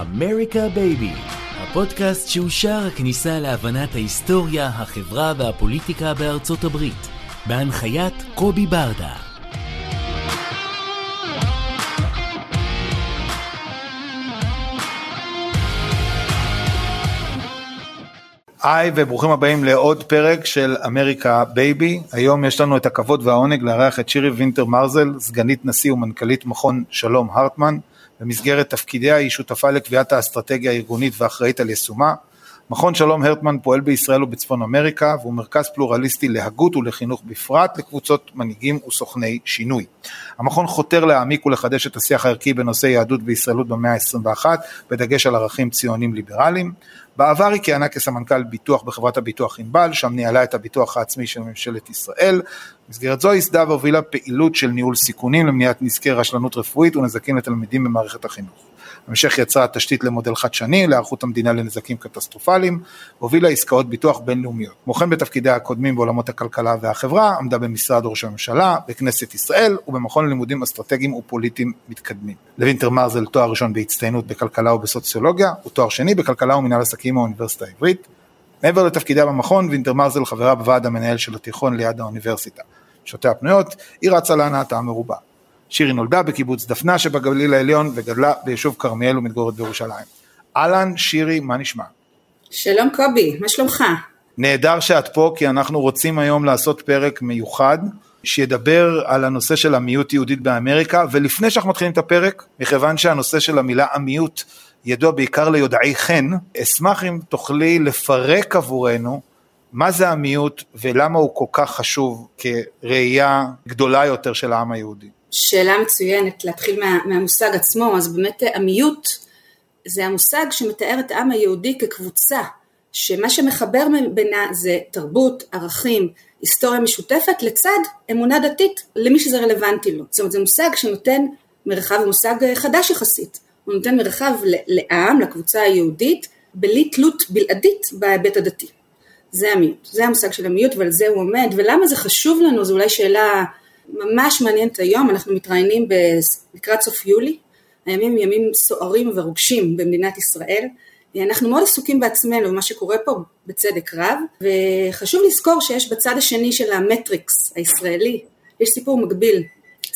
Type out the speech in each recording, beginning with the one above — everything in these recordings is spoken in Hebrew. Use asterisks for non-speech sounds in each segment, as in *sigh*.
אמריקה baby, הפודקאסט שהוא שער הכניסה להבנת ההיסטוריה, החברה והפוליטיקה בארצות הברית, בהנחיית קובי ברדה. היי וברוכים הבאים לעוד פרק של אמריקה baby. היום יש לנו את הכבוד והעונג לארח את שירי וינטר מרזל, סגנית נשיא ומנכ"לית מכון שלום הרטמן. במסגרת תפקידיה היא שותפה לקביעת האסטרטגיה הארגונית ואחראית על יישומה. מכון שלום הרטמן פועל בישראל ובצפון אמריקה והוא מרכז פלורליסטי להגות ולחינוך בפרט לקבוצות מנהיגים וסוכני שינוי. המכון חותר להעמיק ולחדש את השיח הערכי בנושא יהדות וישראלות במאה ה-21 בדגש על ערכים ציונים ליברליים. בעבר היא כיהנה כסמנכ"ל ביטוח בחברת הביטוח ענבל, שם ניהלה את הביטוח העצמי של ממשלת ישראל. במסגרת זו ייסדה והובילה פעילות של ניהול סיכונים למניעת נזקי רשלנות רפואית ונזקים לתלמידים במערכת החינוך. בהמשך יצרה תשתית למודל חדשני להיערכות המדינה לנזקים קטסטרופליים, הובילה עסקאות ביטוח בינלאומיות. כמו כן בתפקידיה הקודמים בעולמות הכלכלה והחברה, עמדה במשרד ראש הממשלה, בכנסת ישראל ובמכון ללימודים אסטרטגיים ופוליטיים מתקדמים. לוינטר מרזל תואר ראשון בהצטיינות בכלכלה ובסוציולוגיה, ותואר שני בכלכלה ומנהל עסקים מהאוניברסיטה העברית. מעבר לתפקידיה במכון, וינטר מרזל חברה בוועד המנהל של התיכון ליד האוניברסיטה. שעותיה הפנויות, היא רצה להנאתה המרובה. שירי נולדה בקיבוץ דפנה שבגליל העליון וגדלה ביישוב כרמיאל ומתגוררת בירושלים. אהלן, שירי, מה נשמע? שלום קובי, מה שלומך? נהדר שאת פה כי אנחנו רוצים היום לעשות פרק מיוחד שידבר על הנושא של עמיות יהודית באמריקה ולפני שאנחנו מתחילים את הפרק, מכיוון שהנושא של המילה עמיות ידוע בעיקר ליודעי חן, אשמח אם תוכלי לפרק עבורנו מה זה עמיות ולמה הוא כל כך חשוב כראייה גדולה יותר של העם היהודי. שאלה מצוינת, להתחיל מה, מהמושג עצמו, אז באמת עמיות זה המושג שמתאר את העם היהודי כקבוצה, שמה שמחבר בינה זה תרבות, ערכים, היסטוריה משותפת לצד אמונה דתית למי שזה רלוונטי לו. זאת אומרת זה מושג שנותן מרחב, מושג חדש יחסית, הוא נותן מרחב לעם, לקבוצה היהודית, בלי תלות בלעדית בהיבט הדתי. זה עמיות, זה המושג של עמיות ועל זה הוא עומד, ולמה זה חשוב לנו, זו אולי שאלה ממש מעניינת היום, אנחנו מתראיינים לקראת סוף יולי, הימים הם ימים סוערים ורוגשים במדינת ישראל, אנחנו מאוד עסוקים בעצמנו במה שקורה פה בצדק רב, וחשוב לזכור שיש בצד השני של המטריקס הישראלי, יש סיפור מקביל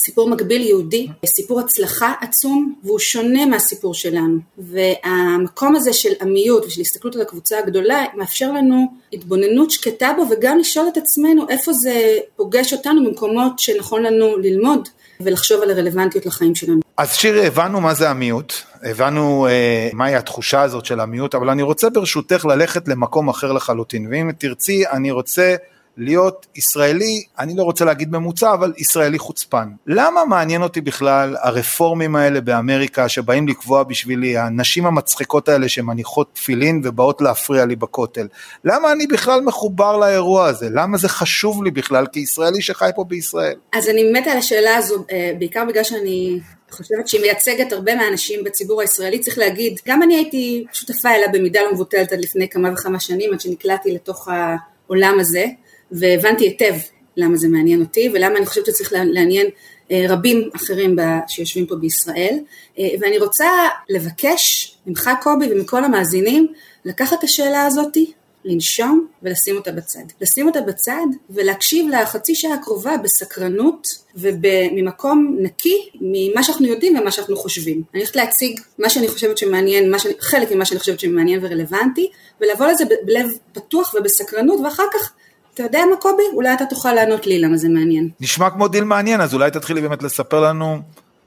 סיפור מקביל יהודי, סיפור הצלחה עצום והוא שונה מהסיפור שלנו והמקום הזה של עמיות ושל הסתכלות על הקבוצה הגדולה מאפשר לנו התבוננות שקטה בו וגם לשאול את עצמנו איפה זה פוגש אותנו במקומות שנכון לנו ללמוד ולחשוב על הרלוונטיות לחיים שלנו. אז שירי הבנו מה זה עמיות, הבנו אה, מהי התחושה הזאת של עמיות אבל אני רוצה ברשותך ללכת למקום אחר לחלוטין ואם תרצי אני רוצה להיות ישראלי, אני לא רוצה להגיד ממוצע, אבל ישראלי חוצפן. למה מעניין אותי בכלל הרפורמים האלה באמריקה שבאים לקבוע בשבילי, הנשים המצחיקות האלה שמניחות תפילין ובאות להפריע לי בכותל? למה אני בכלל מחובר לאירוע הזה? למה זה חשוב לי בכלל כישראלי שחי פה בישראל? אז אני מתה על השאלה הזו, אה, בעיקר בגלל שאני חושבת שהיא מייצגת הרבה מהאנשים בציבור הישראלי, צריך להגיד, גם אני הייתי שותפה אליה במידה לא מבוטלת עד לפני כמה וכמה שנים, עד שנקלעתי לתוך העולם הזה. והבנתי היטב למה זה מעניין אותי ולמה אני חושבת שצריך לעניין אה, רבים אחרים שיושבים פה בישראל אה, ואני רוצה לבקש ממך קובי ומכל המאזינים לקחת את השאלה הזאתי לנשום ולשים אותה בצד. לשים אותה בצד ולהקשיב לחצי שעה הקרובה בסקרנות וממקום נקי ממה שאנחנו יודעים ומה שאנחנו חושבים. אני הולכת להציג מה שאני חושבת שמעניין, שאני, חלק ממה שאני חושבת שמעניין ורלוונטי ולבוא לזה בלב פתוח ובסקרנות ואחר כך אתה יודע מה קובי? אולי אתה תוכל לענות לי למה זה מעניין. נשמע כמו דיל מעניין, אז אולי תתחילי באמת לספר לנו,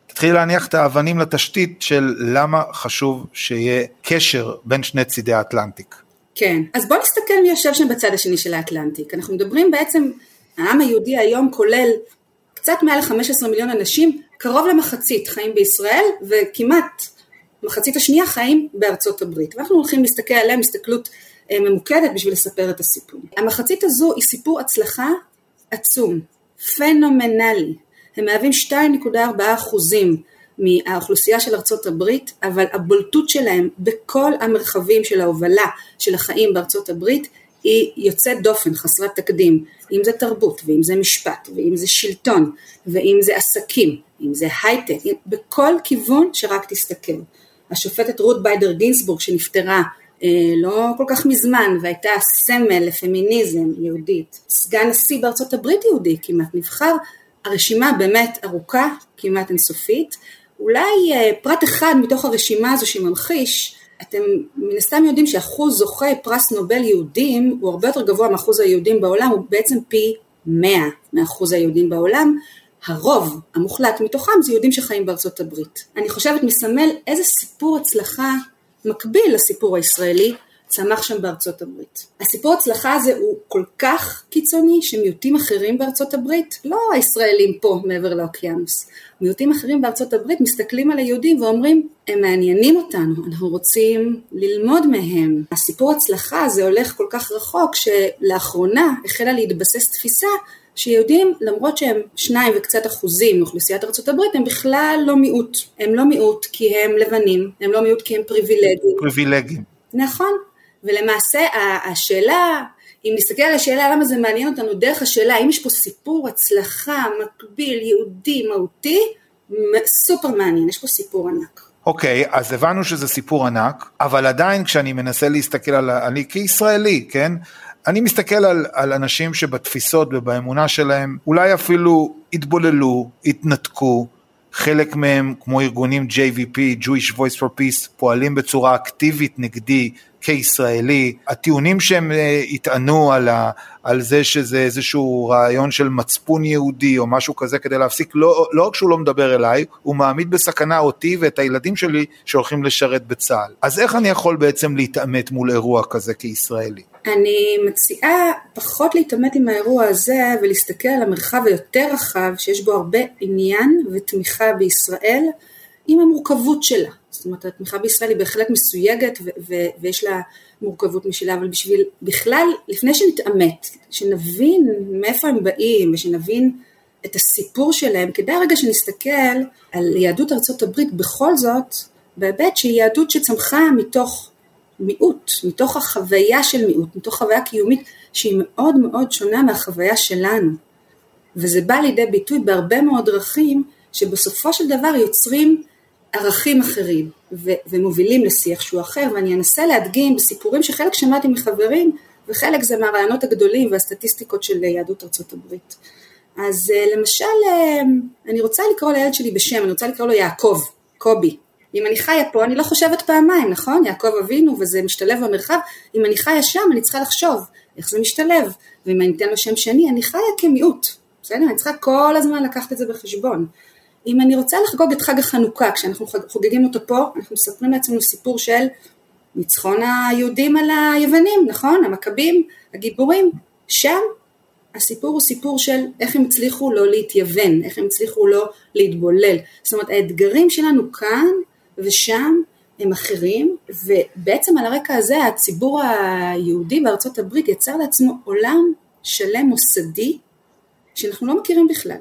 תתחילי להניח את האבנים לתשתית של למה חשוב שיהיה קשר בין שני צידי האטלנטיק. כן, אז בוא נסתכל מי יושב שם בצד השני של האטלנטיק. אנחנו מדברים בעצם, העם היהודי היום כולל קצת מעל ל-15 מיליון אנשים, קרוב למחצית חיים בישראל וכמעט מחצית השנייה חיים בארצות הברית. ואנחנו הולכים להסתכל עליהם הסתכלות ממוקדת בשביל לספר את הסיפור. המחצית הזו היא סיפור הצלחה עצום, פנומנלי. הם מהווים 2.4 אחוזים מהאוכלוסייה של ארצות הברית, אבל הבולטות שלהם בכל המרחבים של ההובלה של החיים בארצות הברית היא יוצאת דופן, חסרת תקדים, אם זה תרבות, ואם זה משפט, ואם זה שלטון, ואם זה עסקים, אם זה הייטק, בכל כיוון שרק תסתכל. השופטת רות ביידר גינסבורג שנפטרה אה, לא כל כך מזמן והייתה סמל לפמיניזם יהודית, סגן נשיא בארצות הברית יהודי כמעט נבחר, הרשימה באמת ארוכה, כמעט אינסופית, אולי אה, פרט אחד מתוך הרשימה הזו שממחיש אתם מן הסתם יודעים שאחוז זוכי פרס נובל יהודים הוא הרבה יותר גבוה מאחוז היהודים בעולם, הוא בעצם פי 100 מאחוז היהודים בעולם, הרוב המוחלט מתוכם זה יהודים שחיים בארצות הברית. אני חושבת מסמל איזה סיפור הצלחה מקביל לסיפור הישראלי צמח שם בארצות הברית. הסיפור הצלחה הזה הוא כל כך קיצוני שמיעוטים אחרים בארצות הברית, לא הישראלים פה מעבר לאוקיינוס, מיעוטים אחרים בארצות הברית מסתכלים על היהודים ואומרים הם מעניינים אותנו, אנחנו רוצים ללמוד מהם. הסיפור הצלחה הזה הולך כל כך רחוק שלאחרונה החלה להתבסס תפיסה שיהודים למרות שהם שניים וקצת אחוזים מאוכלוסיית ארה"ב הם בכלל לא מיעוט, הם לא מיעוט כי הם לבנים, הם לא מיעוט כי הם פריבילגיים. פריבילגיים. נכון, ולמעשה השאלה, אם נסתכל על השאלה למה זה מעניין אותנו דרך השאלה האם יש פה סיפור הצלחה מקביל יהודי מהותי, סופר מעניין, יש פה סיפור ענק. אוקיי, okay, אז הבנו שזה סיפור ענק, אבל עדיין כשאני מנסה להסתכל על, אני כישראלי, כן? אני מסתכל על, על אנשים שבתפיסות ובאמונה שלהם אולי אפילו התבוללו, התנתקו, חלק מהם כמו ארגונים JVP, Jewish Voice for Peace, פועלים בצורה אקטיבית נגדי כישראלי, הטיעונים שהם אה, יטענו על, ה, על זה שזה איזשהו רעיון של מצפון יהודי או משהו כזה כדי להפסיק, לא, לא רק שהוא לא מדבר אליי, הוא מעמיד בסכנה אותי ואת הילדים שלי שהולכים לשרת בצה"ל. אז איך אני יכול בעצם להתעמת מול אירוע כזה כישראלי? אני מציעה פחות להתעמת עם האירוע הזה ולהסתכל על המרחב היותר רחב שיש בו הרבה עניין ותמיכה בישראל עם המורכבות שלה. זאת אומרת התמיכה בישראל היא בהחלט מסויגת ו- ו- ויש לה מורכבות משלה, אבל בשביל בכלל, לפני שנתעמת, שנבין מאיפה הם באים ושנבין את הסיפור שלהם, כדאי רגע שנסתכל על יהדות ארצות הברית בכל זאת, בהיבט שהיא יהדות שצמחה מתוך מיעוט, מתוך החוויה של מיעוט, מתוך חוויה קיומית שהיא מאוד מאוד שונה מהחוויה שלנו. וזה בא לידי ביטוי בהרבה מאוד דרכים שבסופו של דבר יוצרים ערכים אחרים ו- ומובילים לשיח שהוא אחר ואני אנסה להדגים בסיפורים שחלק שמעתי מחברים וחלק זה מהרעיונות הגדולים והסטטיסטיקות של יהדות ארצות הברית. אז אה, למשל אה, אני רוצה לקרוא לילד שלי בשם, אני רוצה לקרוא לו יעקב, קובי. אם אני חיה פה אני לא חושבת פעמיים, נכון? יעקב אבינו וזה משתלב במרחב, אם אני חיה שם אני צריכה לחשוב איך זה משתלב, ואם אני אתן לו שם שני אני חיה כמיעוט, בסדר? אני צריכה כל הזמן לקחת את זה בחשבון. אם אני רוצה לחגוג את חג החנוכה, כשאנחנו חוגגים אותו פה, אנחנו מספרים לעצמנו סיפור של ניצחון היהודים על היוונים, נכון? המכבים, הגיבורים, שם הסיפור הוא סיפור של איך הם הצליחו לא להתייוון, איך הם הצליחו לא להתבולל. זאת אומרת האתגרים שלנו כאן ושם הם אחרים, ובעצם על הרקע הזה הציבור היהודי בארצות הברית יצר לעצמו עולם שלם מוסדי שאנחנו לא מכירים בכלל.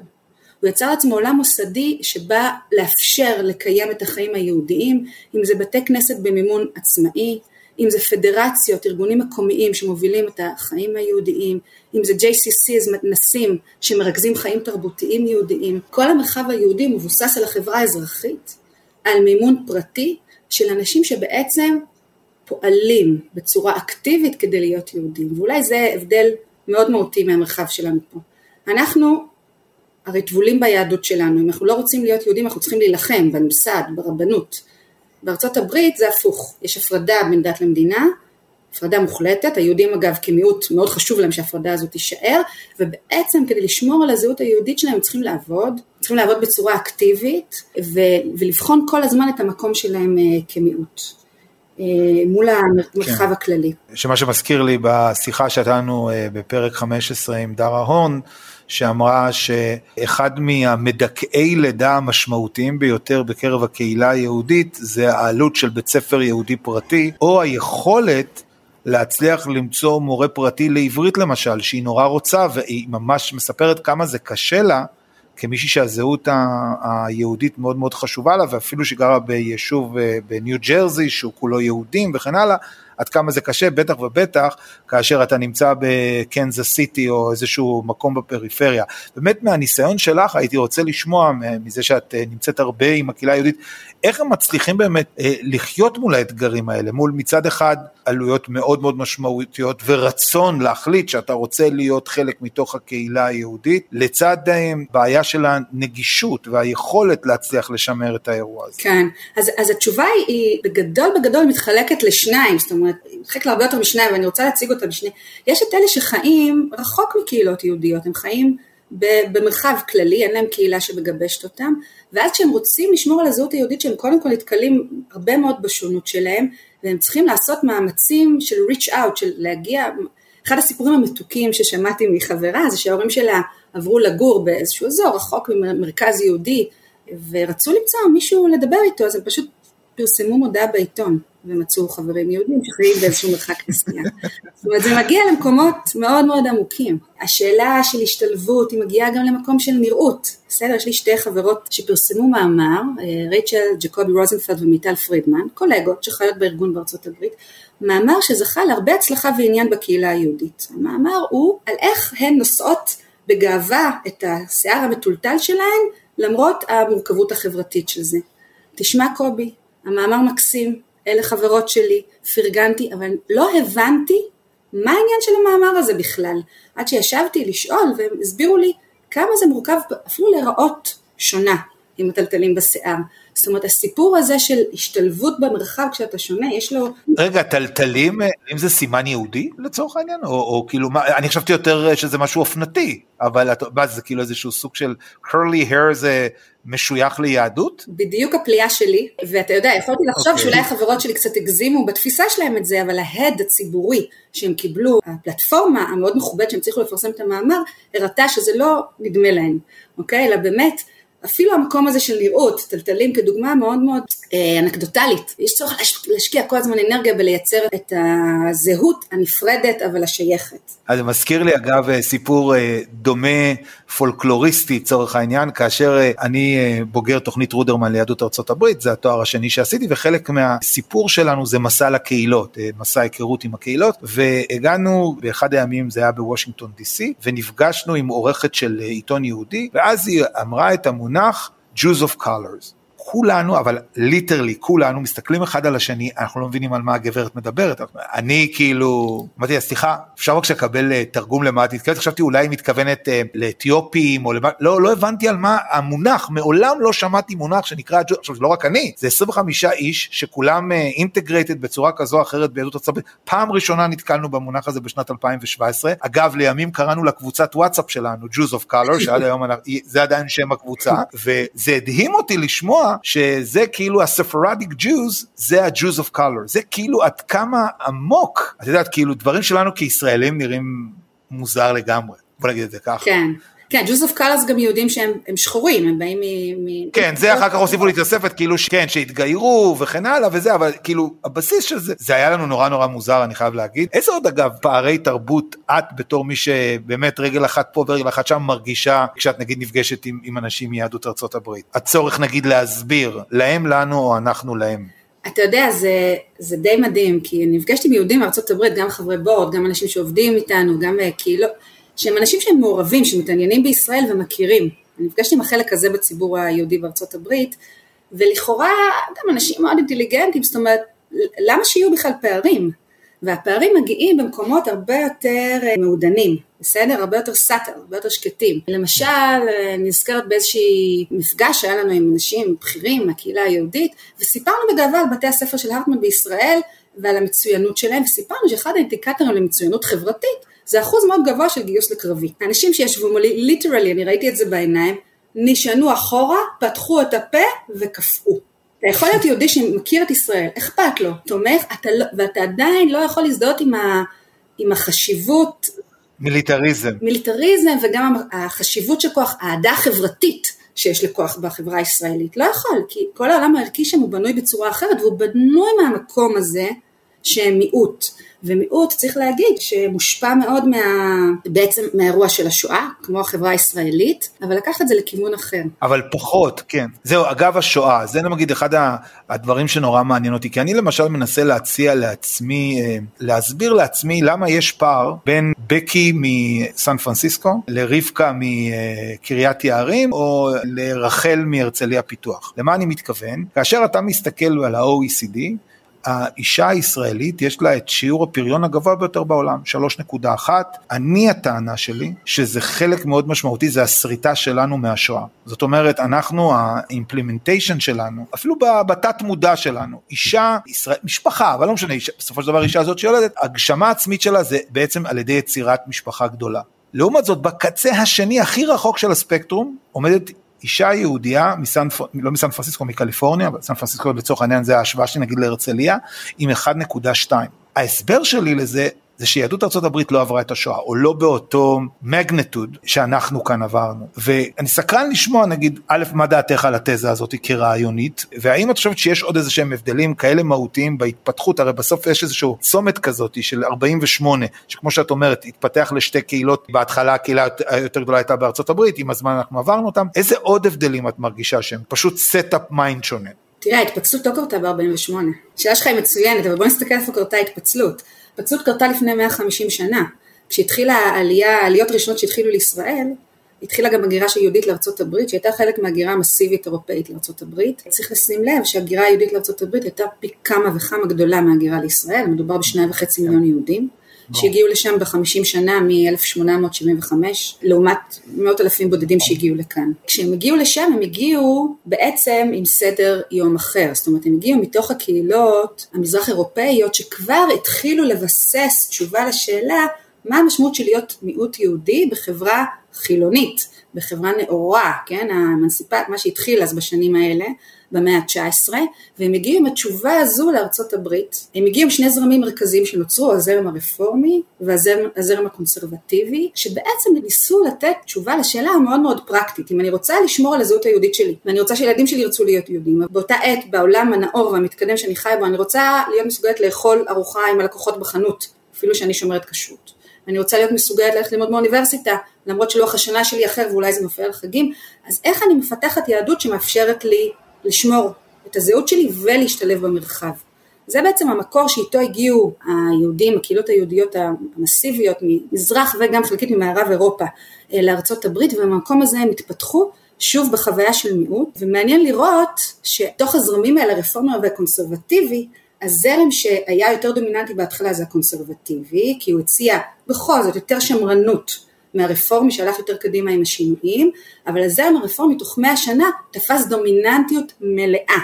הוא יצר לעצמו עולם מוסדי שבא לאפשר לקיים את החיים היהודיים, אם זה בתי כנסת במימון עצמאי, אם זה פדרציות, ארגונים מקומיים שמובילים את החיים היהודיים, אם זה JCC, מתנסים שמרכזים חיים תרבותיים יהודיים, כל המרחב היהודי מבוסס על החברה האזרחית, על מימון פרטי של אנשים שבעצם פועלים בצורה אקטיבית כדי להיות יהודים, ואולי זה הבדל מאוד מהותי מהמרחב שלנו פה. אנחנו הרי טבולים ביהדות שלנו, אם אנחנו לא רוצים להיות יהודים אנחנו צריכים להילחם בממסד, ברבנות. בארצות הברית זה הפוך, יש הפרדה בין דת למדינה, הפרדה מוחלטת, היהודים אגב כמיעוט מאוד חשוב להם שההפרדה הזאת תישאר, ובעצם כדי לשמור על הזהות היהודית שלהם הם צריכים לעבוד, צריכים לעבוד בצורה אקטיבית ו- ולבחון כל הזמן את המקום שלהם uh, כמיעוט. uh, מול המרחב כן. הכללי. שמה שמזכיר לי בשיחה שהייתה לנו uh, בפרק 15 עם דרה הורן, שאמרה שאחד מהמדכאי לידה המשמעותיים ביותר בקרב הקהילה היהודית זה העלות של בית ספר יהודי פרטי, או היכולת להצליח למצוא מורה פרטי לעברית למשל, שהיא נורא רוצה והיא ממש מספרת כמה זה קשה לה. כמישהי שהזהות היהודית מאוד מאוד חשובה לה ואפילו שגרה ביישוב אה, בניו ג'רזי שהוא כולו יהודים וכן הלאה, עד כמה זה קשה, בטח ובטח כאשר אתה נמצא בקנזס סיטי או איזשהו מקום בפריפריה. באמת מהניסיון שלך הייתי רוצה לשמוע מזה שאת אה, נמצאת הרבה עם הקהילה היהודית, איך הם מצליחים באמת אה, לחיות מול האתגרים האלה, מול מצד אחד עלויות מאוד מאוד משמעותיות ורצון להחליט שאתה רוצה להיות חלק מתוך הקהילה היהודית, לצד אה, בעיה של הנגישות והיכולת להצליח לשמר את האירוע הזה. כן, אז, אז התשובה היא בגדול בגדול מתחלקת לשניים, זאת אומרת, מתחלקת להרבה יותר משניים ואני רוצה להציג אותה בשני, יש את אלה שחיים רחוק מקהילות יהודיות, הם חיים במרחב כללי, אין להם קהילה שמגבשת אותם, ואז כשהם רוצים לשמור על הזהות היהודית שהם קודם כל נתקלים הרבה מאוד בשונות שלהם, והם צריכים לעשות מאמצים של reach out, של להגיע, אחד הסיפורים המתוקים ששמעתי מחברה זה שההורים שלה עברו לגור באיזשהו אזור רחוק ממרכז יהודי, ורצו למצוא מישהו לדבר איתו, אז הם פשוט פרסמו מודעה בעיתון. ומצאו חברים יהודים שחיים באיזשהו מרחק נסיעה. זאת אומרת, זה מגיע למקומות מאוד מאוד עמוקים. השאלה של השתלבות היא מגיעה גם למקום של נראות. בסדר, יש לי שתי חברות שפרסמו מאמר, אה, רייצ'ל ג'קובי רוזנפלד ומיטל פרידמן, קולגות שחיות בארגון בארצות הברית, מאמר שזכה להרבה הצלחה ועניין בקהילה היהודית. המאמר הוא על איך הן נושאות בגאווה את השיער המטולטל שלהן, למרות המורכבות החברתית של זה. תשמע קובי, המאמר מקסים, אלה חברות שלי, פרגנתי, אבל לא הבנתי מה העניין של המאמר הזה בכלל, עד שישבתי לשאול והם הסבירו לי כמה זה מורכב אפילו להיראות שונה עם מטלטלים בשיער. זאת אומרת הסיפור הזה של השתלבות במרחב כשאתה שונה יש לו... רגע טלטלים אם זה סימן יהודי לצורך העניין או, או כאילו מה אני חשבתי יותר שזה משהו אופנתי אבל מה זה כאילו איזשהו סוג של curly hair זה משוייך ליהדות? בדיוק הפליאה שלי ואתה יודע יכולתי לחשוב okay. אוקיי. שאולי החברות שלי קצת הגזימו בתפיסה שלהם את זה אבל ההד הציבורי שהם קיבלו הפלטפורמה המאוד מכובדת שהם צריכו לפרסם את המאמר הראתה שזה לא נדמה להם אוקיי אלא באמת אפילו המקום הזה של נראות, טלטלים כדוגמה מאוד מאוד אנקדוטלית, יש צורך להשקיע כל הזמן אנרגיה ולייצר את הזהות הנפרדת אבל השייכת. אז זה מזכיר לי אגב סיפור אה, דומה פולקלוריסטי צורך העניין, כאשר אה, אני אה, בוגר תוכנית רודרמן ליהדות ארצות הברית, זה התואר השני שעשיתי וחלק מהסיפור שלנו זה מסע לקהילות, אה, מסע היכרות עם הקהילות והגענו באחד הימים זה היה בוושינגטון די.סי ונפגשנו עם עורכת של עיתון יהודי ואז היא אמרה את המונח Jews of colors. כולנו, אבל literally כולנו מסתכלים אחד על השני, אנחנו לא מבינים על מה הגברת מדברת. אני כאילו, אמרתי לה, סליחה, אפשר בבקשה לקבל אה, תרגום למה את מתכוונת? חשבתי אולי היא מתכוונת אה, לאתיופים או למה, לא, לא הבנתי על מה המונח, מעולם לא שמעתי מונח שנקרא, עכשיו זה לא רק אני, זה 25 איש שכולם integrated אה, בצורה כזו או אחרת ביהדות ארצות הברית, פעם ראשונה נתקלנו במונח הזה בשנת 2017, אגב לימים קראנו לקבוצת וואטסאפ שלנו, Jews of color, שעד היום זה עדיין שם הקבוצה, וזה הדהים אותי לשמוע שזה כאילו ה-Sephardic Jews זה ה-Jews of color, זה כאילו עד כמה עמוק, את יודעת כאילו דברים שלנו כישראלים נראים מוזר לגמרי, בוא נגיד את זה ככה. כן. כן, Jews of colors גם יהודים שהם שחורים, הם באים מ... כן, זה אחר כך הוסיפו לי תוספת, כאילו, כן, שהתגיירו וכן הלאה וזה, אבל כאילו, הבסיס של זה, זה היה לנו נורא נורא מוזר, אני חייב להגיד. איזה עוד אגב פערי תרבות את בתור מי שבאמת רגל אחת פה ורגל אחת שם מרגישה, כשאת נגיד נפגשת עם, עם אנשים מיהדות ארצות הברית? הצורך נגיד להסביר, להם לנו או אנחנו להם. אתה יודע, זה, זה די מדהים, כי נפגשתי עם יהודים מארצות הברית, גם חברי בורד, גם אנשים שעובדים איתנו, גם קהילות. שהם אנשים שהם מעורבים, שמתעניינים בישראל ומכירים. אני נפגשתי עם החלק הזה בציבור היהודי בארצות הברית, ולכאורה גם אנשים מאוד אינטליגנטים, זאת אומרת, למה שיהיו בכלל פערים? והפערים מגיעים במקומות הרבה יותר אה, מעודנים, בסדר? הרבה יותר סאטר, הרבה יותר שקטים. למשל, אה, נזכרת באיזשהי מפגש שהיה לנו עם אנשים בכירים מהקהילה היהודית, וסיפרנו בגאווה על בתי הספר של הרטמן בישראל ועל המצוינות שלהם, וסיפרנו שאחד האינדיקטורים למצוינות חברתית זה אחוז מאוד גבוה של גיוס לקרבי. האנשים שישבו מולי, literally, אני ראיתי את זה בעיניים, נשענו אחורה, פתחו את הפה וקפאו. אתה יכול להיות יהודי שמכיר את ישראל, אכפת לו, תומך, אתה לא, ואתה עדיין לא יכול להזדהות עם, ה, עם החשיבות מיליטריזם. מיליטריזם וגם החשיבות של כוח, האהדה החברתית שיש לכוח בחברה הישראלית. לא יכול, כי כל העולם הערכי שם הוא בנוי בצורה אחרת, והוא בנוי מהמקום הזה שהם מיעוט. ומיעוט צריך להגיד שמושפע מאוד מה, בעצם מהאירוע של השואה, כמו החברה הישראלית, אבל לקח את זה לכיוון אחר. אבל פחות, כן. זהו, אגב השואה, זה נגיד אחד הדברים שנורא מעניין אותי, כי אני למשל מנסה להציע לעצמי, אה, להסביר לעצמי למה יש פער בין בקי מסן פרנסיסקו לרבקה מקריית יערים, או לרחל מהרצליה פיתוח. למה אני מתכוון? כאשר אתה מסתכל על ה-OECD, האישה הישראלית יש לה את שיעור הפריון הגבוה ביותר בעולם, 3.1. אני הטענה שלי שזה חלק מאוד משמעותי, זה הסריטה שלנו מהשואה. זאת אומרת, אנחנו, האימפלימנטיישן שלנו, אפילו בתת מודע שלנו, אישה, ישראל, משפחה, אבל לא משנה, אישה, בסופו של דבר אישה הזאת שיולדת, הגשמה עצמית שלה זה בעצם על ידי יצירת משפחה גדולה. לעומת זאת, בקצה השני הכי רחוק של הספקטרום, עומדת אישה יהודייה, מסן, לא מסאן פרנסיסקו, מקליפורניה, אבל סן פרנסיסקו לצורך העניין זה ההשוואה שלי נגיד להרצליה, עם 1.2. ההסבר שלי לזה זה שיהדות ארה"ב לא עברה את השואה, או לא באותו magnitude שאנחנו כאן עברנו. ואני סקרן לשמוע נגיד, א', מה דעתך על התזה הזאת כרעיונית, והאם את חושבת שיש עוד איזה שהם הבדלים כאלה מהותיים בהתפתחות, הרי בסוף יש איזשהו צומת כזאת של 48, שכמו שאת אומרת, התפתח לשתי קהילות, בהתחלה הקהילה היותר גדולה הייתה בארצות הברית, עם הזמן אנחנו עברנו אותם, איזה עוד הבדלים את מרגישה שהם פשוט setup mind שונה? תראה, ההתפצלות לא קרתה ב-48. השאלה שלך היא מצוינת, אבל בוא נסתכל איפה קרתה ההתפצלות. התפצלות קרתה לפני 150 שנה. כשהתחילה העלייה, העליות הראשונות שהתחילו לישראל, התחילה גם הגירה של יהודית לארצות הברית, שהייתה חלק מהגירה המסיבית אירופאית לארצות הברית. צריך לשים לב שהגירה היהודית לארצות הברית הייתה פי כמה וכמה גדולה מהגירה לישראל, מדובר בשניים וחצי מיליון יהודים. שהגיעו לשם בחמישים שנה מ-1875, לעומת מאות אלפים בודדים שהגיעו לכאן. כשהם הגיעו לשם הם הגיעו בעצם עם סדר יום אחר, זאת אומרת הם הגיעו מתוך הקהילות המזרח אירופאיות שכבר התחילו לבסס תשובה לשאלה מה המשמעות של להיות מיעוט יהודי בחברה חילונית, בחברה נאורה, כן, האמנסיפט, מה שהתחיל אז בשנים האלה, במאה ה-19, והם הגיעו עם התשובה הזו לארצות הברית. הם הגיעו עם שני זרמים מרכזיים שנוצרו, הזרם הרפורמי והזרם הקונסרבטיבי, שבעצם ניסו לתת תשובה לשאלה המאוד מאוד פרקטית. אם אני רוצה לשמור על הזהות היהודית שלי, ואני רוצה שילדים שלי ירצו להיות יהודים, באותה עת, בעולם הנאור והמתקדם שאני חי בו, אני רוצה להיות מסוגלת לאכול ארוחה עם הלקוחות בחנות, אפילו שאני שומרת כשרות. ואני רוצה להיות מסוגלת ללכת ללמוד באוניברסיטה, למרות שלוח השנה שלי אחר ואולי זה מפריע לחגים, אז איך אני מפתחת יהדות שמאפשרת לי לשמור את הזהות שלי ולהשתלב במרחב. זה בעצם המקור שאיתו הגיעו היהודים, הקהילות היהודיות המסיביות ממזרח וגם חלקית ממערב אירופה אה, לארצות הברית ובמקום הזה הם התפתחו שוב בחוויה של מיעוט ומעניין לראות שתוך הזרמים האלה הרפורמי והקונסרבטיבי הזרם שהיה יותר דומיננטי בהתחלה זה הקונסרבטיבי כי הוא הציע בכל זאת יותר שמרנות מהרפורמי שהלך יותר קדימה עם השינויים, אבל הזרם הרפורמי תוך מאה שנה תפס דומיננטיות מלאה.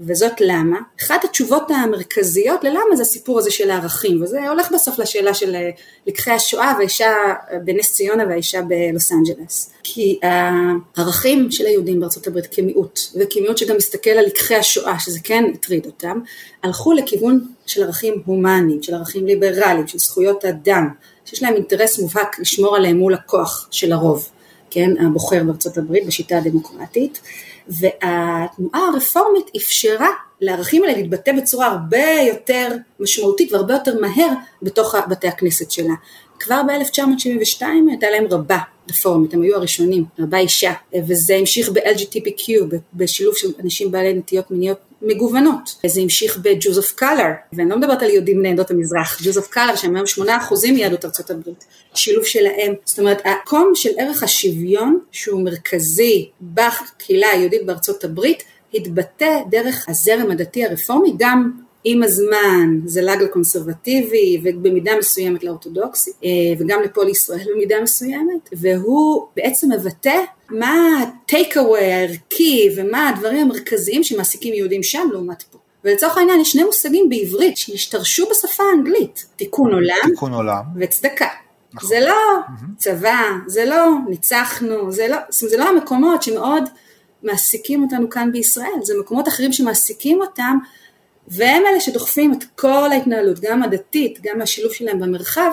וזאת למה? אחת התשובות המרכזיות ללמה זה הסיפור הזה של הערכים, וזה הולך בסוף לשאלה של אה, לקחי השואה והאישה אה, בנס ציונה והאישה בלוס אנג'לס. כי הערכים של היהודים בארצות הברית כמיעוט, וכמיעוט שגם מסתכל על לקחי השואה, שזה כן הטריד אותם, הלכו לכיוון של ערכים הומניים, של ערכים ליברליים, של זכויות אדם, שיש להם אינטרס מובהק לשמור עליהם מול הכוח של הרוב, כן, הבוחר בארצות הברית בשיטה הדמוקרטית, והתנועה הרפורמית אפשרה לערכים האלה להתבטא בצורה הרבה יותר משמעותית והרבה יותר מהר בתוך בתי הכנסת שלה. כבר ב-1972 הייתה להם רבה רפורמית, הם היו הראשונים, רבה אישה, וזה המשיך ב-LGTPQ, בשילוב של אנשים בעלי נטיות מיניות מגוונות. זה המשיך ב-Jews of Color, ואני לא מדברת על יהודים בני עדות המזרח, Jews of Color שהם היום 8% מיהדות ארצות הברית, שילוב שלהם. זאת אומרת, הקום של ערך השוויון, שהוא מרכזי בקהילה היהודית בארצות הברית, התבטא דרך הזרם הדתי הרפורמי גם עם הזמן זה לג לקונסרבטיבי ובמידה מסוימת לאורתודוקסי אה, וגם לפועל ישראל במידה מסוימת והוא בעצם מבטא מה הטייק אווי הערכי ומה הדברים המרכזיים שמעסיקים יהודים שם לעומת פה. ולצורך העניין יש שני מושגים בעברית שהשתרשו בשפה האנגלית, תיקון עולם, תיקון עולם. וצדקה. נכון. זה לא mm-hmm. צבא, זה לא ניצחנו, זה לא, זה לא המקומות שמאוד מעסיקים אותנו כאן בישראל, זה מקומות אחרים שמעסיקים אותם והם אלה שדוחפים את כל ההתנהלות, גם הדתית, גם השילוב שלהם במרחב,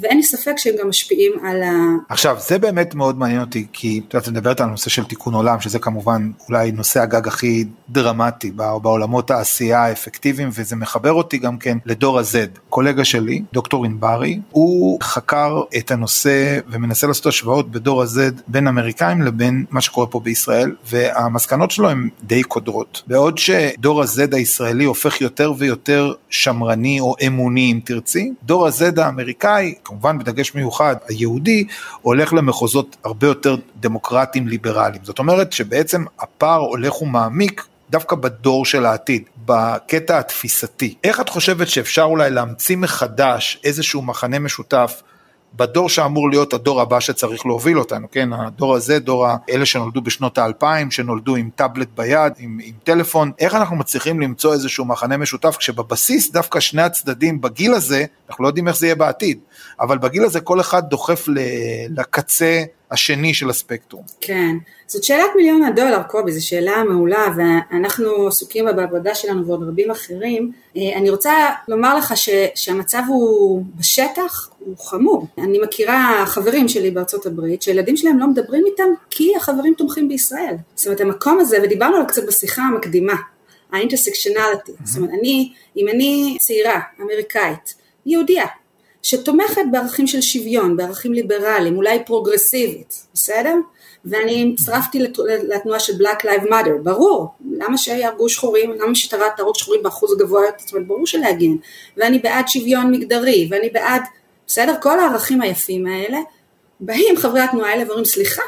ואין לי ספק שהם גם משפיעים על ה... עכשיו, זה באמת מאוד מעניין אותי, כי את יודעת, מדברת על נושא של תיקון עולם, שזה כמובן אולי נושא הגג הכי דרמטי בעולמות העשייה האפקטיביים, וזה מחבר אותי גם כן לדור ה-Z. קולגה שלי, דוקטור ענברי, הוא חקר את הנושא ומנסה לעשות השוואות בדור ה-Z בין אמריקאים לבין מה שקורה פה בישראל, והמסקנות שלו הן די קודרות. בעוד שדור ה-Z הישראלי הופך יותר ויותר שמרני או אמוני אם תרצי, דור ה-Z האמריקאי, כמובן בדגש מיוחד היהודי, הולך למחוזות הרבה יותר דמוקרטיים ליברליים. זאת אומרת שבעצם הפער הולך ומעמיק דווקא בדור של העתיד, בקטע התפיסתי. איך את חושבת שאפשר אולי להמציא מחדש איזשהו מחנה משותף בדור שאמור להיות הדור הבא שצריך להוביל אותנו, כן, הדור הזה, דור האלה שנולדו בשנות האלפיים, שנולדו עם טאבלט ביד, עם, עם טלפון, איך אנחנו מצליחים למצוא איזשהו מחנה משותף, כשבבסיס דווקא שני הצדדים בגיל הזה, אנחנו לא יודעים איך זה יהיה בעתיד, אבל בגיל הזה כל אחד דוחף לקצה השני של הספקטרום. כן, זאת שאלת מיליון הדולר קובי, זו שאלה מעולה ואנחנו עסוקים בה בעבודה שלנו ועוד רבים אחרים. אה, אני רוצה לומר לך ש, שהמצב הוא בשטח, הוא חמור. אני מכירה חברים שלי בארצות הברית שהילדים שלהם לא מדברים איתם כי החברים תומכים בישראל. זאת אומרת המקום הזה, ודיברנו עליו קצת בשיחה המקדימה, האינטרסקשנליטי, זאת אומרת אני, אם אני צעירה, אמריקאית, יהודייה, שתומכת בערכים של שוויון, בערכים ליברליים, אולי פרוגרסיבית, בסדר? ואני הצטרפתי לתנועה של Black Lives Matter, ברור, למה שיהרגו שחורים, למה שתהרוג שחורים באחוז הגבוה יותר, זאת אומרת ברור שלהגן, ואני בעד שוויון מגדרי, ואני בעד, בסדר, כל הערכים היפים האלה, באים חברי התנועה האלה ואומרים סליחה,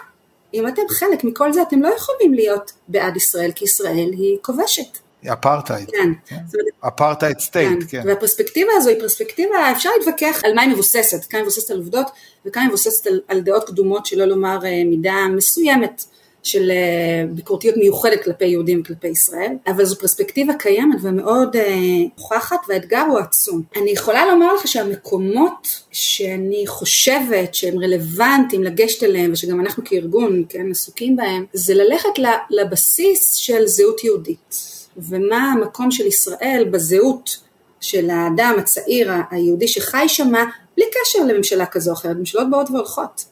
אם אתם חלק מכל זה אתם לא יכולים להיות בעד ישראל, כי ישראל היא כובשת. אפרטהייד. כן. apartheid state, כן. והפרספקטיבה הזו היא פרספקטיבה, אפשר להתווכח על מה היא מבוססת, כמה היא מבוססת על עובדות וכמה היא מבוססת על, על דעות קדומות, שלא לומר אה, מידה מסוימת של אה, ביקורתיות מיוחדת כלפי יהודים וכלפי ישראל, אבל זו פרספקטיבה קיימת ומאוד אה, מוכחת והאתגר הוא עצום. אני יכולה לומר לך שהמקומות שאני חושבת שהם רלוונטיים לגשת אליהם ושגם אנחנו כארגון כן עסוקים בהם, זה ללכת לבסיס של זהות יהודית. ומה המקום של ישראל בזהות של האדם הצעיר היהודי שחי שמה בלי קשר לממשלה כזו או אחרת, ממשלות באות והולכות,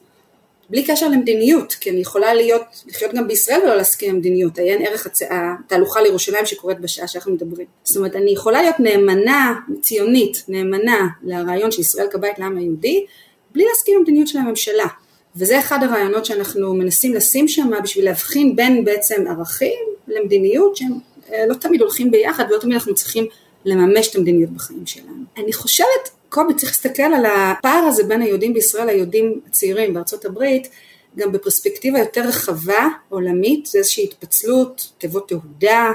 בלי קשר למדיניות, כי אני יכולה להיות, לחיות גם בישראל ולא להסכים עם מדיניות, עיין ערך הצ... התהלוכה לירושלים שקורית בשעה שאנחנו מדברים. זאת אומרת, אני יכולה להיות נאמנה, ציונית, נאמנה לרעיון של ישראל כבית לעם היהודי, בלי להסכים עם מדיניות של הממשלה. וזה אחד הרעיונות שאנחנו מנסים לשים שם בשביל להבחין בין בעצם ערכים למדיניות שהם לא תמיד הולכים ביחד ולא תמיד אנחנו צריכים לממש את המדיניות בחיים שלנו. אני חושבת, קובי צריך להסתכל על הפער הזה בין היהודים בישראל ליהודים הצעירים. בארצות הברית, גם בפרספקטיבה יותר רחבה, עולמית, זה איזושהי התפצלות, תיבות תהודה,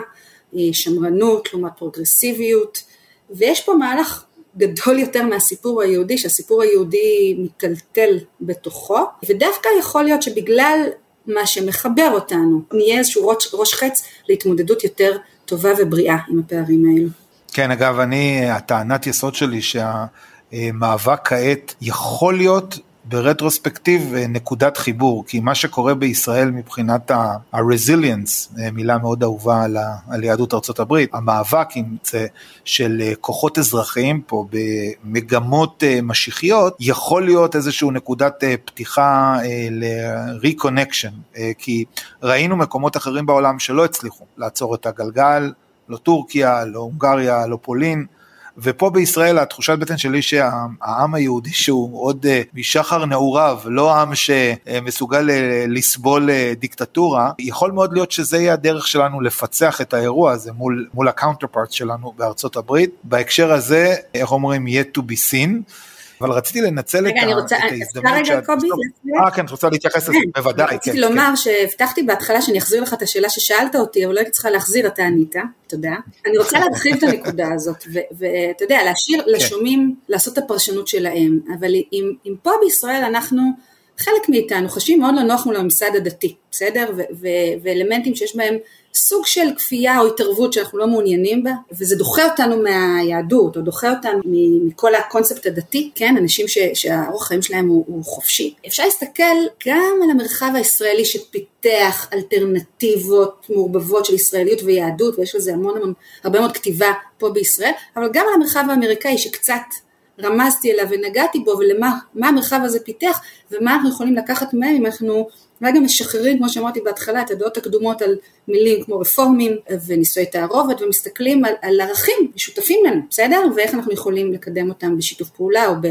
אה, שמרנות לעומת פרוגרסיביות, ויש פה מהלך גדול יותר מהסיפור היהודי, שהסיפור היהודי מיטלטל בתוכו, ודווקא יכול להיות שבגלל מה שמחבר אותנו, נהיה איזשהו ראש, ראש חץ להתמודדות יותר טובה ובריאה עם הפערים האלו. כן, אגב, אני, הטענת יסוד שלי שהמאבק כעת יכול להיות ברטרוספקטיב אה, נקודת חיבור, כי מה שקורה בישראל מבחינת ה-resilience, אה, מילה מאוד אהובה על, על יהדות ארצות הברית, המאבק עם זה של אה, כוחות אזרחיים פה במגמות משיחיות, יכול להיות איזושהי נקודת פתיחה ל-reconnection, כי ראינו מקומות אחרים בעולם שלא הצליחו לעצור את הגלגל, לא טורקיה, לא הונגריה, לא פולין, ופה בישראל התחושת בטן שלי שהעם היהודי שהוא עוד אה, משחר נעוריו, לא עם שמסוגל אה, לסבול אה, דיקטטורה, יכול מאוד להיות שזה יהיה הדרך שלנו לפצח את האירוע הזה מול, מול ה counterpart שלנו בארצות הברית. בהקשר הזה, איך אומרים, yet to be seen. אבל רציתי לנצל רגע, את, אני רוצה, את ההזדמנות שאת... רגע, קובי, אה, כן, את רוצה להתייחס לזה. *laughs* בוודאי, כן. רציתי לומר כן. שהבטחתי בהתחלה שאני אחזיר לך את השאלה ששאלת אותי, אבל לא הייתי צריכה להחזיר, אתה ענית, תודה. אני רוצה להרחיב את הנקודה הזאת, ואתה יודע, להשאיר כן. לשומעים לעשות את הפרשנות שלהם, אבל אם, אם פה בישראל אנחנו... חלק מאיתנו חשים מאוד לא נוח מול הממסד הדתי, בסדר? ואלמנטים שיש בהם סוג של כפייה או התערבות שאנחנו לא מעוניינים בה, וזה דוחה אותנו מהיהדות, או דוחה אותנו מכל הקונספט הדתי, כן? אנשים שהאורח חיים שלהם הוא, הוא חופשי. אפשר להסתכל גם על המרחב הישראלי שפיתח אלטרנטיבות מעורבבות של ישראליות ויהדות, ויש לזה המון המון, הרבה מאוד כתיבה פה בישראל, אבל גם על המרחב האמריקאי שקצת רמזתי אליו ונגעתי בו ולמה המרחב הזה פיתח ומה אנחנו יכולים לקחת מהם אם אנחנו אולי גם משחררים כמו שאמרתי בהתחלה את הדעות הקדומות על מילים כמו רפורמים ונישואי תערובת ומסתכלים על, על ערכים משותפים לנו בסדר? ואיך אנחנו יכולים לקדם אותם בשיתוף פעולה או, ב,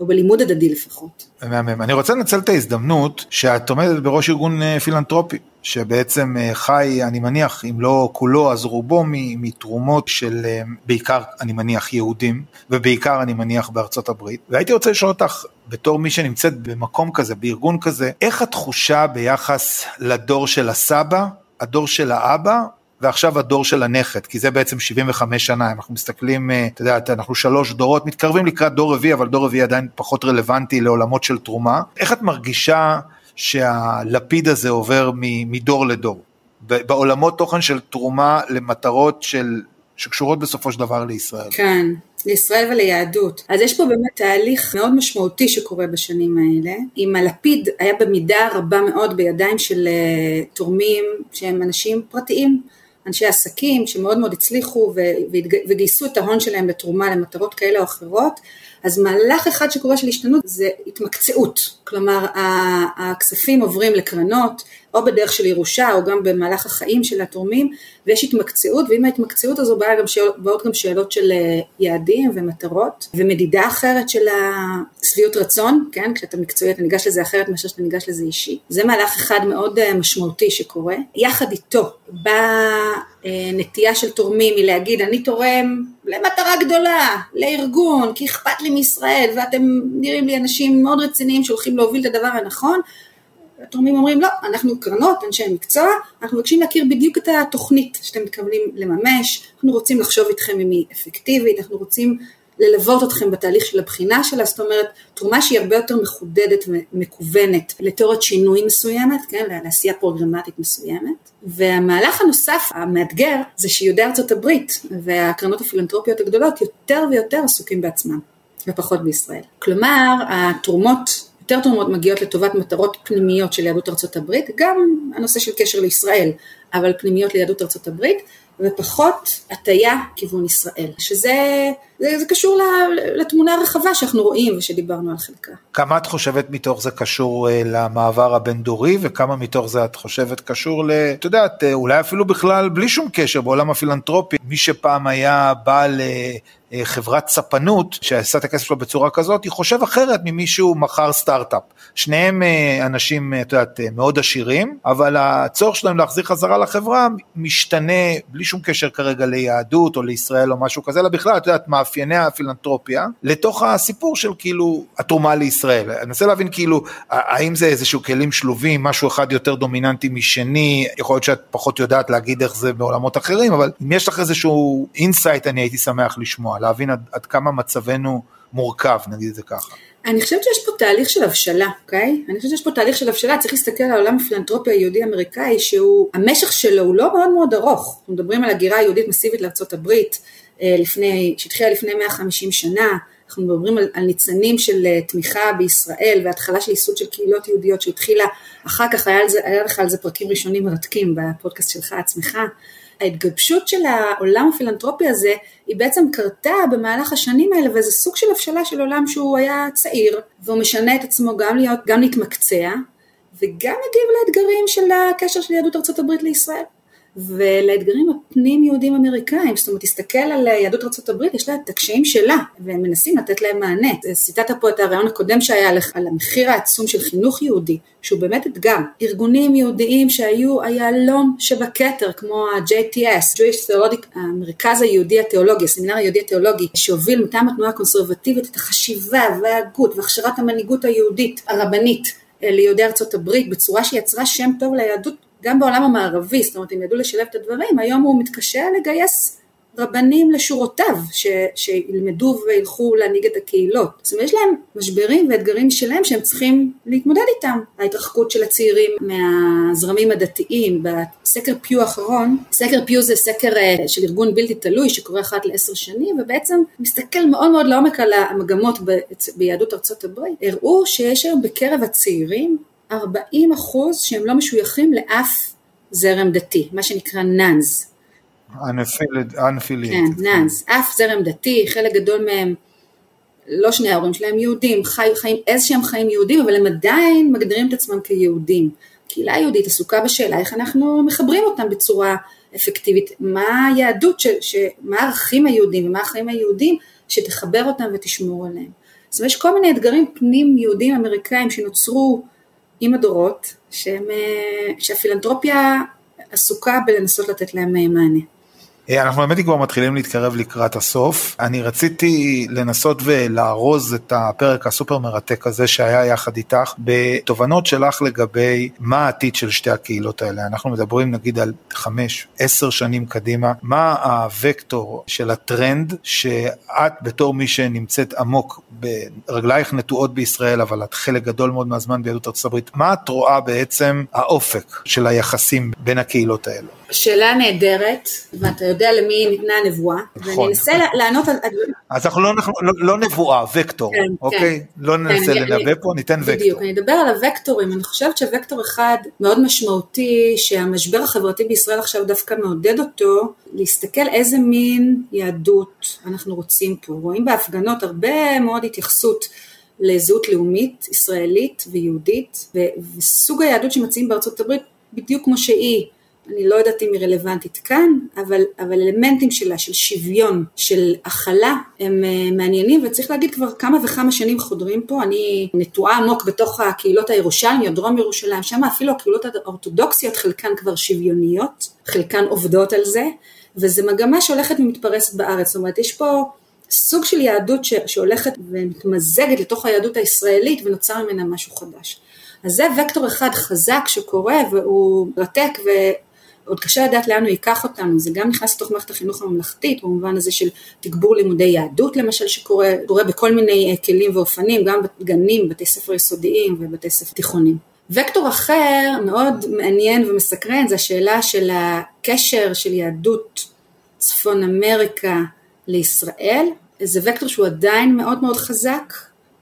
או בלימוד הדדי לפחות. אני רוצה לנצל את ההזדמנות שאת עומדת בראש ארגון אה, פילנטרופי שבעצם אה, חי, אני מניח, אם לא כולו, אז רובו מתרומות של אה, בעיקר, אני מניח, יהודים, ובעיקר, אני מניח, בארצות הברית. והייתי רוצה לשאול אותך, בתור מי שנמצאת במקום כזה, בארגון כזה, איך התחושה ביחס לדור של הסבא, הדור של האבא, ועכשיו הדור של הנכד, כי זה בעצם 75 שנה, אנחנו מסתכלים, אה, אתה יודע, אנחנו שלוש דורות, מתקרבים לקראת דור רביעי, אבל דור רביעי עדיין פחות רלוונטי לעולמות של תרומה. איך את מרגישה שהלפיד הזה עובר מדור לדור, בעולמות תוכן של תרומה למטרות של, שקשורות בסופו של דבר לישראל. כן, לישראל וליהדות. אז יש פה באמת תהליך מאוד משמעותי שקורה בשנים האלה. אם הלפיד היה במידה רבה מאוד בידיים של uh, תורמים שהם אנשים פרטיים, אנשי עסקים שמאוד מאוד הצליחו וגייסו את ההון שלהם לתרומה למטרות כאלה או אחרות, אז מהלך אחד שקורה של השתנות זה התמקצעות, כלומר הכספים עוברים לקרנות או בדרך של ירושה או גם במהלך החיים של התורמים ויש התמקצעות ועם ההתמקצעות הזו באה גם שאל, באות גם שאלות של אה, יעדים ומטרות ומדידה אחרת של השביעות רצון, כן, כשאתה מקצועי אתה ניגש לזה אחרת מאשר שאתה ניגש לזה אישי, זה מהלך אחד מאוד אה, משמעותי שקורה, יחד איתו בנטייה אה, של תורמים היא להגיד אני תורם למטרה גדולה, לארגון, כי אכפת לי מישראל ואתם נראים לי אנשים מאוד רציניים שהולכים להוביל את הדבר הנכון. התורמים אומרים לא, אנחנו קרנות, אנשי מקצוע, אנחנו מבקשים להכיר בדיוק את התוכנית שאתם מתכוונים לממש, אנחנו רוצים לחשוב איתכם אם היא אפקטיבית, אנחנו רוצים ללוות אתכם בתהליך של הבחינה שלה, זאת אומרת תרומה שהיא הרבה יותר מחודדת ומקוונת לתיאוריית שינוי מסוימת, כן, לעשייה פרוגרמטית מסוימת. והמהלך הנוסף המאתגר זה שיהודי ארצות הברית והקרנות הפילנטרופיות הגדולות יותר ויותר עסוקים בעצמם ופחות בישראל. כלומר התרומות יותר תרומות מגיעות לטובת מטרות פנימיות של יהדות ארצות הברית, גם הנושא של קשר לישראל, אבל פנימיות ליהדות ארצות הברית, ופחות הטיה כיוון ישראל, שזה זה, זה קשור לתמונה הרחבה שאנחנו רואים ושדיברנו על חלקה. כמה את חושבת מתוך זה קשור אה, למעבר הבין דורי וכמה מתוך זה את חושבת קשור ל... את יודעת, אה, אולי אפילו בכלל בלי שום קשר בעולם הפילנטרופי, מי שפעם היה בעל אה, חברת ספנות שעשה את הכסף שלו בצורה כזאת, היא חושב אחרת ממישהו מכר סטארט-אפ. שניהם אנשים, את יודעת, מאוד עשירים, אבל הצורך שלהם להחזיר חזרה לחברה משתנה בלי שום קשר כרגע ליהדות או לישראל או משהו כזה, אלא בכלל, את יודעת, מאפייני הפילנטרופיה, לתוך הסיפור של כאילו התרומה לישראל. אני מנסה להבין כאילו, האם זה איזשהו כלים שלובים, משהו אחד יותר דומיננטי משני, יכול להיות שאת פחות יודעת להגיד איך זה בעולמות אחרים, אבל אם יש לך איזשהו insight אני הייתי שמח לשמוע, להבין עד, עד כמה מצבנו מורכב, נגיד את זה ככה. אני חושבת שיש פה תהליך של הבשלה, אוקיי? אני חושבת שיש פה תהליך של הבשלה, צריך להסתכל על העולם הפילנטרופי היהודי-אמריקאי, שהוא, המשך שלו הוא לא מאוד מאוד ארוך. אנחנו מדברים על הגירה יהודית מסיבית לארה"ב, לפני, שהתחילה לפני 150 שנה, אנחנו מדברים על, על ניצנים של אה, תמיכה בישראל והתחלה של ייסוד של קהילות יהודיות שהתחילה, אחר כך היה, זה, היה לך על זה פרקים ראשונים מרתקים בפודקאסט שלך עצמך. ההתגבשות של העולם הפילנטרופי הזה היא בעצם קרתה במהלך השנים האלה וזה סוג של הבשלה של עולם שהוא היה צעיר והוא משנה את עצמו גם להיות, גם להתמקצע וגם מגיב לאתגרים של הקשר של יהדות ארה"ב לישראל. ולאתגרים הפנים יהודים אמריקאים, זאת אומרת תסתכל על יהדות ארה"ב, יש לה את הקשיים שלה, והם מנסים לתת להם מענה. ציטטת פה את הרעיון הקודם שהיה לך על המחיר העצום של חינוך יהודי, שהוא באמת אתגר. ארגונים יהודיים שהיו היהלום שבכתר, כמו ה-JTS, Jewish Theologic, המרכז היהודי התיאולוגי, הסמינר היהודי התיאולוגי, שהוביל מטעם התנועה הקונסרבטיבית את החשיבה וההגות והכשרת המנהיגות היהודית הרבנית אה, ליהודי ארצות הברית בצורה שיצרה שם טוב ליהדות גם בעולם המערבי, זאת אומרת הם ידעו לשלב את הדברים, היום הוא מתקשה לגייס רבנים לשורותיו ש, שילמדו וילכו להנהיג את הקהילות. זאת אומרת יש להם משברים ואתגרים שלהם שהם צריכים להתמודד איתם. ההתרחקות של הצעירים מהזרמים הדתיים, בסקר פיו האחרון, סקר פיו זה סקר אה, של ארגון בלתי תלוי שקורה אחת לעשר שנים ובעצם מסתכל מאוד מאוד לעומק על המגמות ביהדות ארצות הברית, הראו שיש היום בקרב הצעירים 40 אחוז שהם לא משויכים לאף זרם דתי, מה שנקרא נאנז. Unaffiliated. כן, נאנז, אף זרם דתי, חלק גדול מהם לא שני ההורים שלהם יהודים, חיו חיים איזה שהם חיים יהודים, אבל הם עדיין מגדירים את עצמם כיהודים. קהילה יהודית עסוקה בשאלה איך אנחנו מחברים אותם בצורה אפקטיבית, מה היהדות, ש, ש, מה הערכים היהודים ומה החיים היהודים שתחבר אותם ותשמור עליהם. אומרת, יש כל מיני אתגרים פנים יהודים אמריקאים שנוצרו עם הדורות, שהם, אה, שהפילנטרופיה עסוקה בלנסות לתת להם אה, מענה. אה, אנחנו באמת כבר מתחילים להתקרב לקראת הסוף. אני רציתי לנסות ולארוז את הפרק הסופר מרתק הזה שהיה יחד איתך בתובנות שלך לגבי מה העתיד של שתי הקהילות האלה. אנחנו מדברים נגיד על חמש, עשר שנים קדימה, מה הוקטור של הטרנד שאת בתור מי שנמצאת עמוק ברגלייך נטועות בישראל, אבל את חלק גדול מאוד מהזמן ביהדות ארצות הברית, מה את רואה בעצם האופק של היחסים בין הקהילות האלו? שאלה נהדרת, ואתה יודע למי ניתנה הנבואה, נכון. ואני אנסה לענות על... אז אנחנו לא, לא, לא נבואה, וקטור, כן, אוקיי? כן. לא ננסה כן, לנבא פה, ניתן בדיוק, וקטור. בדיוק, אני אדבר על הוקטורים, אני חושבת שווקטור אחד מאוד משמעותי, שהמשבר החברתי בישראל עכשיו דווקא מעודד אותו, להסתכל איזה מין יהדות אנחנו רוצים פה. רואים בהפגנות הרבה מאוד התייחסות לזהות לאומית, ישראלית ויהודית, וסוג היהדות שמציעים בארצות הברית, בדיוק כמו שהיא. אני לא יודעת אם היא רלוונטית כאן, אבל, אבל אלמנטים שלה, של שוויון, של הכלה, הם uh, מעניינים, וצריך להגיד כבר כמה וכמה שנים חודרים פה, אני נטועה עמוק בתוך הקהילות הירושלמיות, דרום ירושלים, שם אפילו הקהילות האורתודוקסיות חלקן כבר שוויוניות, חלקן עובדות על זה, וזו מגמה שהולכת ומתפרסת בארץ, זאת אומרת יש פה סוג של יהדות ש, שהולכת ומתמזגת לתוך היהדות הישראלית ונוצר ממנה משהו חדש. אז זה וקטור אחד חזק שקורה והוא מרתק עוד קשה לדעת לאן הוא ייקח אותנו, זה גם נכנס לתוך מערכת החינוך הממלכתית, במובן הזה של תגבור לימודי יהדות למשל שקורה בכל מיני אה, כלים ואופנים, גם בגנים, בתי ספר יסודיים ובתי ספר תיכונים. וקטור אחר מאוד מעניין ומסקרן זה השאלה של הקשר של יהדות צפון אמריקה לישראל, זה וקטור שהוא עדיין מאוד מאוד חזק,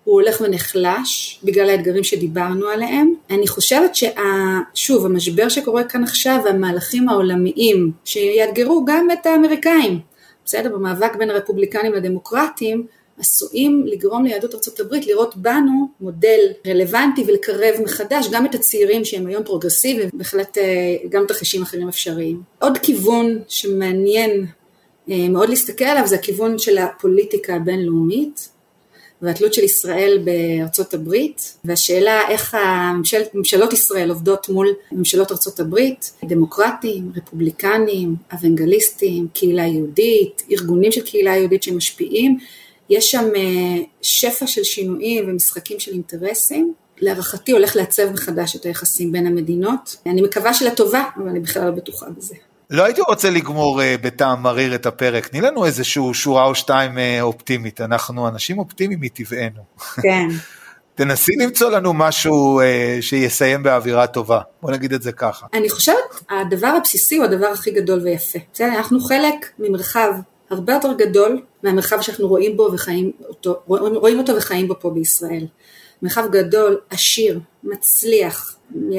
הוא הולך ונחלש בגלל האתגרים שדיברנו עליהם. אני חושבת ששוב, המשבר שקורה כאן עכשיו והמהלכים העולמיים שיאתגרו גם את האמריקאים, בסדר? במאבק בין הרפובליקנים לדמוקרטים, עשויים לגרום ליהדות ארה"ב לראות בנו מודל רלוונטי ולקרב מחדש גם את הצעירים שהם היום פרוגרסיביים, בהחלט אה, גם תרחישים אחרים אפשריים. עוד כיוון שמעניין אה, מאוד להסתכל עליו זה הכיוון של הפוליטיקה הבינלאומית. והתלות של ישראל בארצות הברית, והשאלה איך הממשל, ממשלות ישראל עובדות מול ממשלות ארצות הברית, דמוקרטים, רפובליקנים, אוונגליסטים, קהילה יהודית, ארגונים של קהילה יהודית שמשפיעים, יש שם אה, שפע של שינויים ומשחקים של אינטרסים. להערכתי הולך לעצב מחדש את היחסים בין המדינות. אני מקווה שלטובה, אבל אני בכלל לא בטוחה בזה. לא הייתי רוצה לגמור uh, בטעם מריר את הפרק, תני לנו איזשהו שורה או שתיים uh, אופטימית, אנחנו אנשים אופטימיים מטבענו. כן. *laughs* תנסי למצוא לנו משהו uh, שיסיים באווירה טובה, בוא נגיד את זה ככה. אני חושבת, הדבר הבסיסי הוא הדבר הכי גדול ויפה. בסדר, אנחנו חלק ממרחב הרבה יותר גדול מהמרחב שאנחנו רואים בו וחיים אותו, רואים אותו וחיים בו פה בישראל. מרחב גדול, עשיר, מצליח,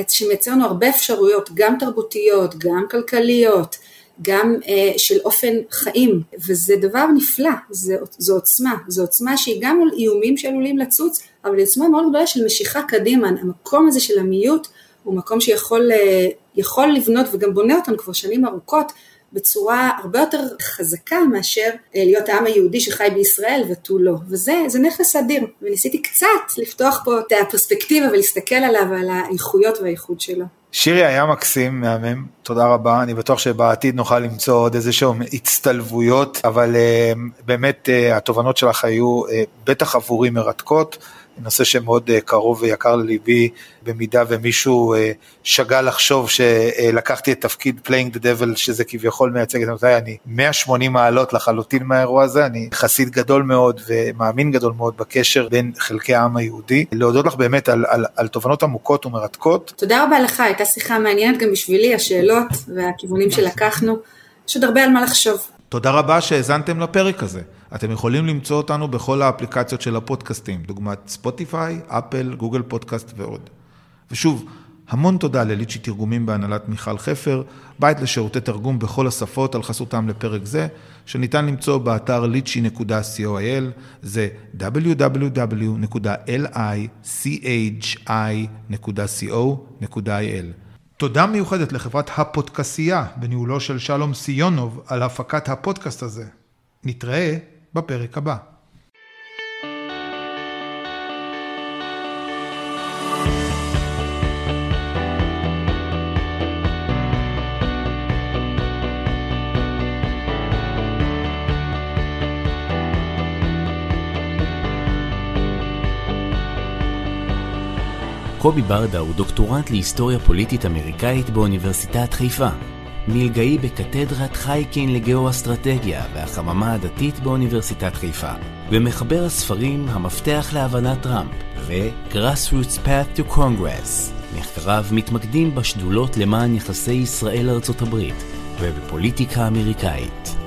שמייצר לנו הרבה אפשרויות, גם תרבותיות, גם כלכליות, גם אה, של אופן חיים, וזה דבר נפלא, זה, זו עוצמה, זו עוצמה שהיא גם מול איומים שעלולים לצוץ, אבל היא עוצמה מאוד גדולה של משיכה קדימה, המקום הזה של המיעוט הוא מקום שיכול אה, לבנות וגם בונה אותנו כבר שנים ארוכות בצורה הרבה יותר חזקה מאשר אה, להיות העם היהודי שחי בישראל ותו לא. וזה נכס אדיר, וניסיתי קצת לפתוח פה את הפרספקטיבה ולהסתכל עליו ועל האיכויות והאיכות שלו. שירי היה מקסים, מהמם, תודה רבה, אני בטוח שבעתיד נוכל למצוא עוד איזה שהם הצטלבויות, אבל uh, באמת uh, התובנות שלך היו בטח עבורי מרתקות. נושא שמאוד אה, קרוב ויקר לליבי, במידה ומישהו אה, שגה לחשוב שלקחתי את תפקיד playing the devil, שזה כביכול מייצג את המתי, אני 180 מעלות לחלוטין מהאירוע הזה, אני חסיד גדול מאוד ומאמין גדול מאוד בקשר בין חלקי העם היהודי. להודות לך באמת על, על, על תובנות עמוקות ומרתקות. תודה רבה לך, הייתה שיחה מעניינת גם בשבילי, השאלות והכיוונים שלקחנו. יש עוד הרבה על מה לחשוב. תודה רבה שהאזנתם לפרק הזה. אתם יכולים למצוא אותנו בכל האפליקציות של הפודקאסטים, דוגמת ספוטיפיי, אפל, גוגל פודקאסט ועוד. ושוב, המון תודה לליצ'י תרגומים בהנהלת מיכל חפר, בית לשירותי תרגום בכל השפות על חסותם לפרק זה, שניתן למצוא באתר lichy.coil, זה www.lichi.co.il. תודה מיוחדת לחברת הפודקסייה בניהולו של שלום סיונוב על הפקת הפודקאסט הזה. נתראה בפרק הבא. קובי ברדה הוא דוקטורנט להיסטוריה פוליטית אמריקאית באוניברסיטת חיפה. מלגאי בקתדרת חייקין לגאו-אסטרטגיה והחממה הדתית באוניברסיטת חיפה. ומחבר הספרים המפתח להבנת טראמפ ו-Grassroots Path to Congress. מחקריו מתמקדים בשדולות למען יחסי ישראל-ארצות הברית ובפוליטיקה אמריקאית.